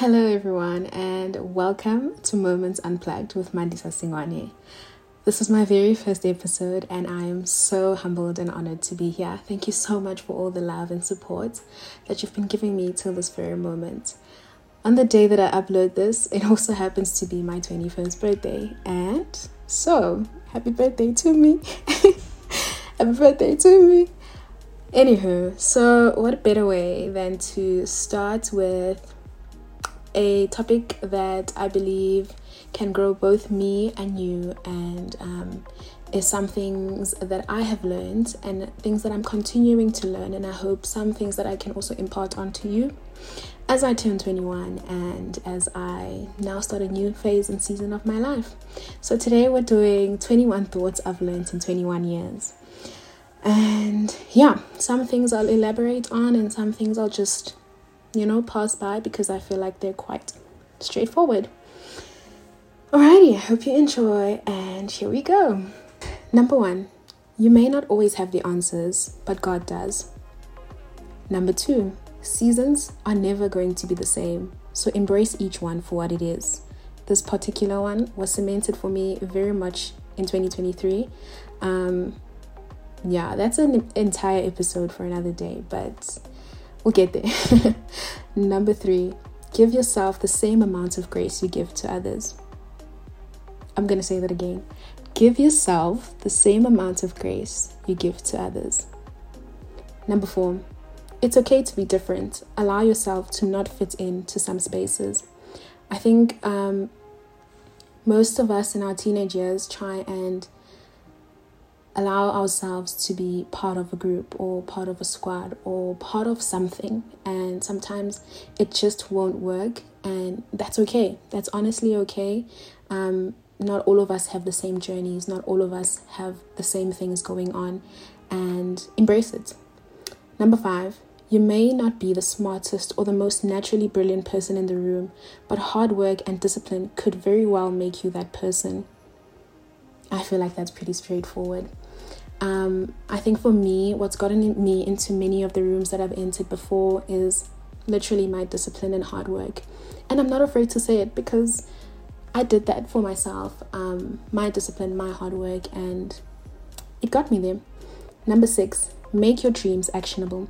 Hello, everyone, and welcome to Moments Unplugged with Mandisa Singwane. This is my very first episode, and I am so humbled and honored to be here. Thank you so much for all the love and support that you've been giving me till this very moment. On the day that I upload this, it also happens to be my 21st birthday, and so happy birthday to me! happy birthday to me! Anywho, so what better way than to start with a topic that I believe can grow both me and you, and um, is some things that I have learned and things that I'm continuing to learn, and I hope some things that I can also impart onto you as I turn 21 and as I now start a new phase and season of my life. So today we're doing 21 thoughts I've learned in 21 years. And yeah, some things I'll elaborate on, and some things I'll just, you know, pass by because I feel like they're quite straightforward. Alrighty, I hope you enjoy, and here we go. Number one, you may not always have the answers, but God does. Number two, seasons are never going to be the same, so embrace each one for what it is. This particular one was cemented for me very much in 2023. Um, yeah, that's an entire episode for another day, but we'll get there. Number three, give yourself the same amount of grace you give to others. I'm going to say that again. Give yourself the same amount of grace you give to others. Number four, it's okay to be different. Allow yourself to not fit into some spaces. I think um, most of us in our teenage years try and allow ourselves to be part of a group or part of a squad or part of something. And sometimes it just won't work and that's okay. That's honestly okay. Um, not all of us have the same journeys. Not all of us have the same things going on. And embrace it. Number five you may not be the smartest or the most naturally brilliant person in the room but hard work and discipline could very well make you that person. I feel like that's pretty straightforward. Um, I think for me, what's gotten me into many of the rooms that I've entered before is literally my discipline and hard work. And I'm not afraid to say it because I did that for myself. Um, my discipline, my hard work, and it got me there. Number six, make your dreams actionable.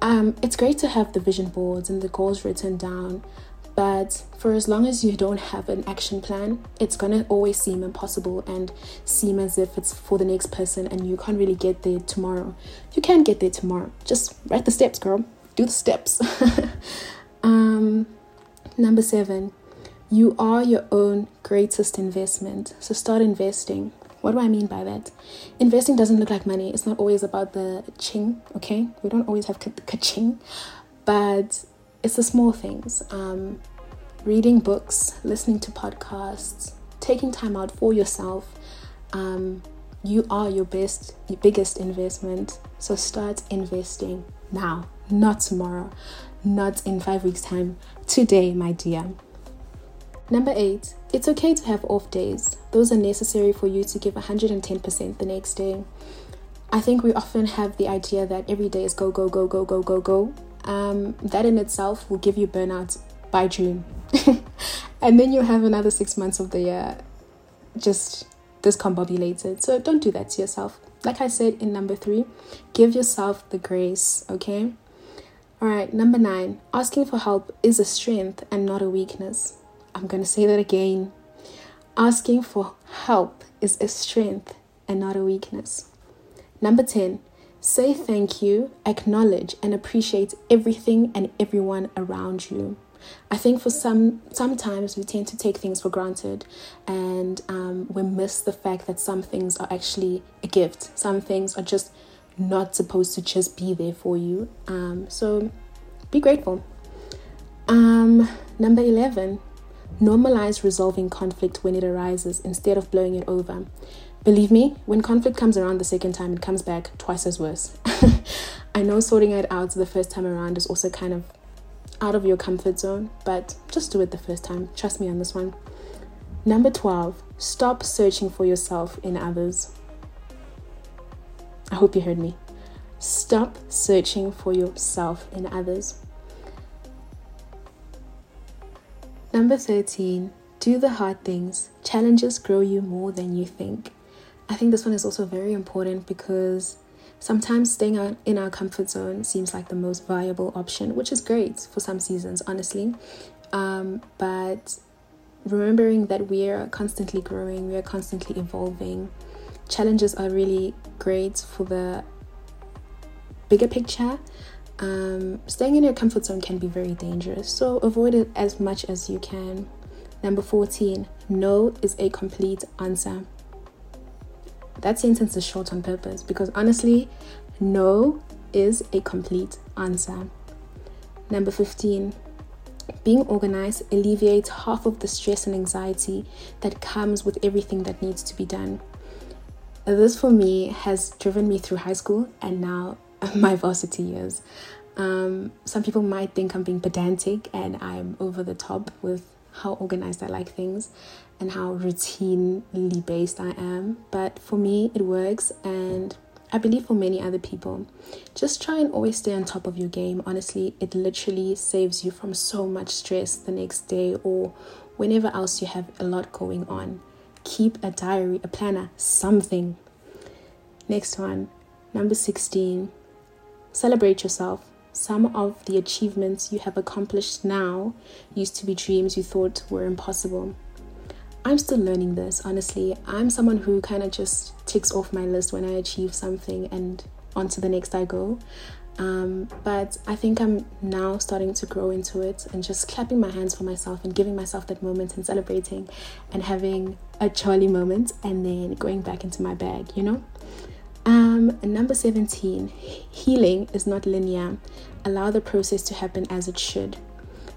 Um, it's great to have the vision boards and the goals written down, but for as long as you don't have an action plan, it's gonna always seem impossible and seem as if it's for the next person and you can't really get there tomorrow. You can get there tomorrow. Just write the steps, girl. Do the steps. um, number seven, you are your own greatest investment. So start investing. What do I mean by that? Investing doesn't look like money. It's not always about the ching, okay? We don't always have ka-ching, but it's the small things. Um, reading books, listening to podcasts, taking time out for yourself. Um, you are your best, your biggest investment. So start investing now, not tomorrow, not in five weeks' time. Today, my dear. Number eight, it's okay to have off days. Those are necessary for you to give 110% the next day. I think we often have the idea that every day is go, go, go, go, go, go, go um, that in itself will give you burnout by June. and then you have another six months of the year just discombobulated. So don't do that to yourself. Like I said in number three, give yourself the grace, okay? All right, number nine, asking for help is a strength and not a weakness. I'm to say that again. Asking for help is a strength and not a weakness. Number 10, Say thank you, acknowledge, and appreciate everything and everyone around you. I think for some sometimes we tend to take things for granted, and um, we miss the fact that some things are actually a gift. Some things are just not supposed to just be there for you. Um, so be grateful. Um, number eleven, normalize resolving conflict when it arises instead of blowing it over. Believe me, when conflict comes around the second time, it comes back twice as worse. I know sorting it out the first time around is also kind of out of your comfort zone, but just do it the first time. Trust me on this one. Number 12, stop searching for yourself in others. I hope you heard me. Stop searching for yourself in others. Number 13, do the hard things. Challenges grow you more than you think. I think this one is also very important because sometimes staying in our comfort zone seems like the most viable option, which is great for some seasons, honestly. Um, but remembering that we are constantly growing, we are constantly evolving. Challenges are really great for the bigger picture. Um, staying in your comfort zone can be very dangerous, so avoid it as much as you can. Number 14, no is a complete answer. That sentence is short on purpose because honestly, no is a complete answer. Number 15, being organized alleviates half of the stress and anxiety that comes with everything that needs to be done. This for me has driven me through high school and now my varsity years. Um, some people might think I'm being pedantic and I'm over the top with how organized I like things and how routinely based I am. But for me, it works, and I believe for many other people. Just try and always stay on top of your game. Honestly, it literally saves you from so much stress the next day or whenever else you have a lot going on. Keep a diary, a planner, something. Next one, number 16. Celebrate yourself. Some of the achievements you have accomplished now used to be dreams you thought were impossible. I'm still learning this, honestly. I'm someone who kind of just ticks off my list when I achieve something and on to the next I go. Um, but I think I'm now starting to grow into it and just clapping my hands for myself and giving myself that moment and celebrating and having a Charlie moment and then going back into my bag, you know? Um, number 17, healing is not linear. Allow the process to happen as it should.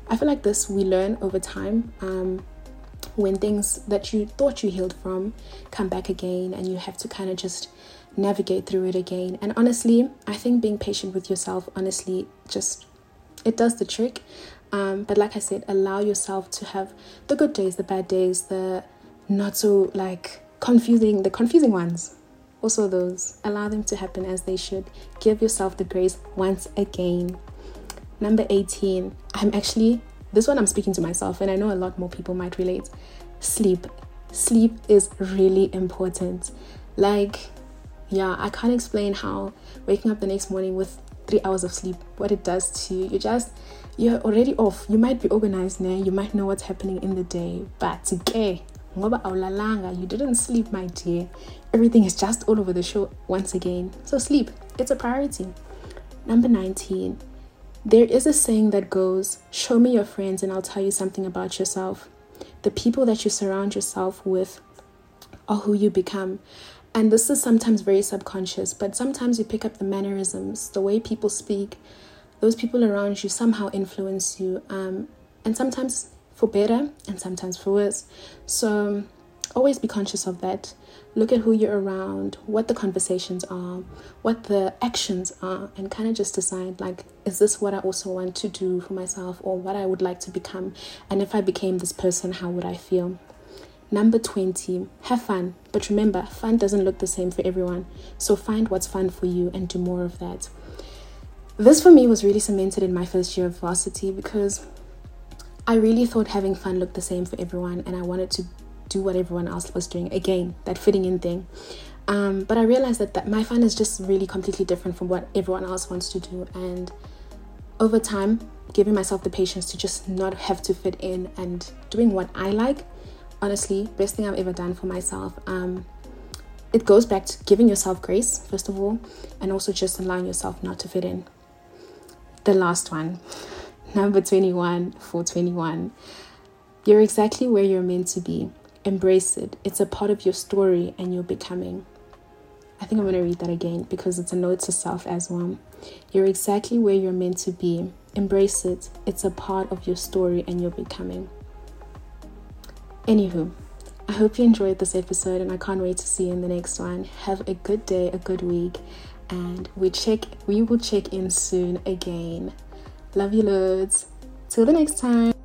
I feel like this we learn over time. Um, when things that you thought you healed from come back again, and you have to kind of just navigate through it again. And honestly, I think being patient with yourself, honestly, just it does the trick. Um, but like I said, allow yourself to have the good days, the bad days, the not so like confusing, the confusing ones also those. Allow them to happen as they should. Give yourself the grace once again. Number 18. I'm actually, this one I'm speaking to myself, and I know a lot more people might relate. Sleep. Sleep is really important. Like, yeah, I can't explain how waking up the next morning with three hours of sleep, what it does to you. You just, you're already off. You might be organized now, you might know what's happening in the day, but okay, you didn't sleep my dear everything is just all over the show once again so sleep it's a priority number 19 there is a saying that goes show me your friends and i'll tell you something about yourself. The people that you surround yourself with are who you become. And this is sometimes very subconscious but sometimes you pick up the mannerisms the way people speak. Those people around you somehow influence you um, and sometimes for better and sometimes for worse. So always be conscious of that. Look at who you're around, what the conversations are, what the actions are, and kind of just decide like, is this what I also want to do for myself or what I would like to become? And if I became this person, how would I feel? Number 20, have fun. But remember, fun doesn't look the same for everyone. So find what's fun for you and do more of that. This for me was really cemented in my first year of varsity because I really thought having fun looked the same for everyone, and I wanted to do what everyone else was doing. Again, that fitting in thing. Um, but I realized that, that my fun is just really completely different from what everyone else wants to do. And over time, giving myself the patience to just not have to fit in and doing what I like, honestly, best thing I've ever done for myself. Um, it goes back to giving yourself grace, first of all, and also just allowing yourself not to fit in. The last one Number 21 for 21. You're exactly where you're meant to be. Embrace it. It's a part of your story and your becoming. I think I'm going to read that again because it's a note to self as well. You're exactly where you're meant to be. Embrace it. It's a part of your story and your becoming. Anywho, I hope you enjoyed this episode and I can't wait to see you in the next one. Have a good day, a good week, and we check we will check in soon again. Love you loads. Till the next time.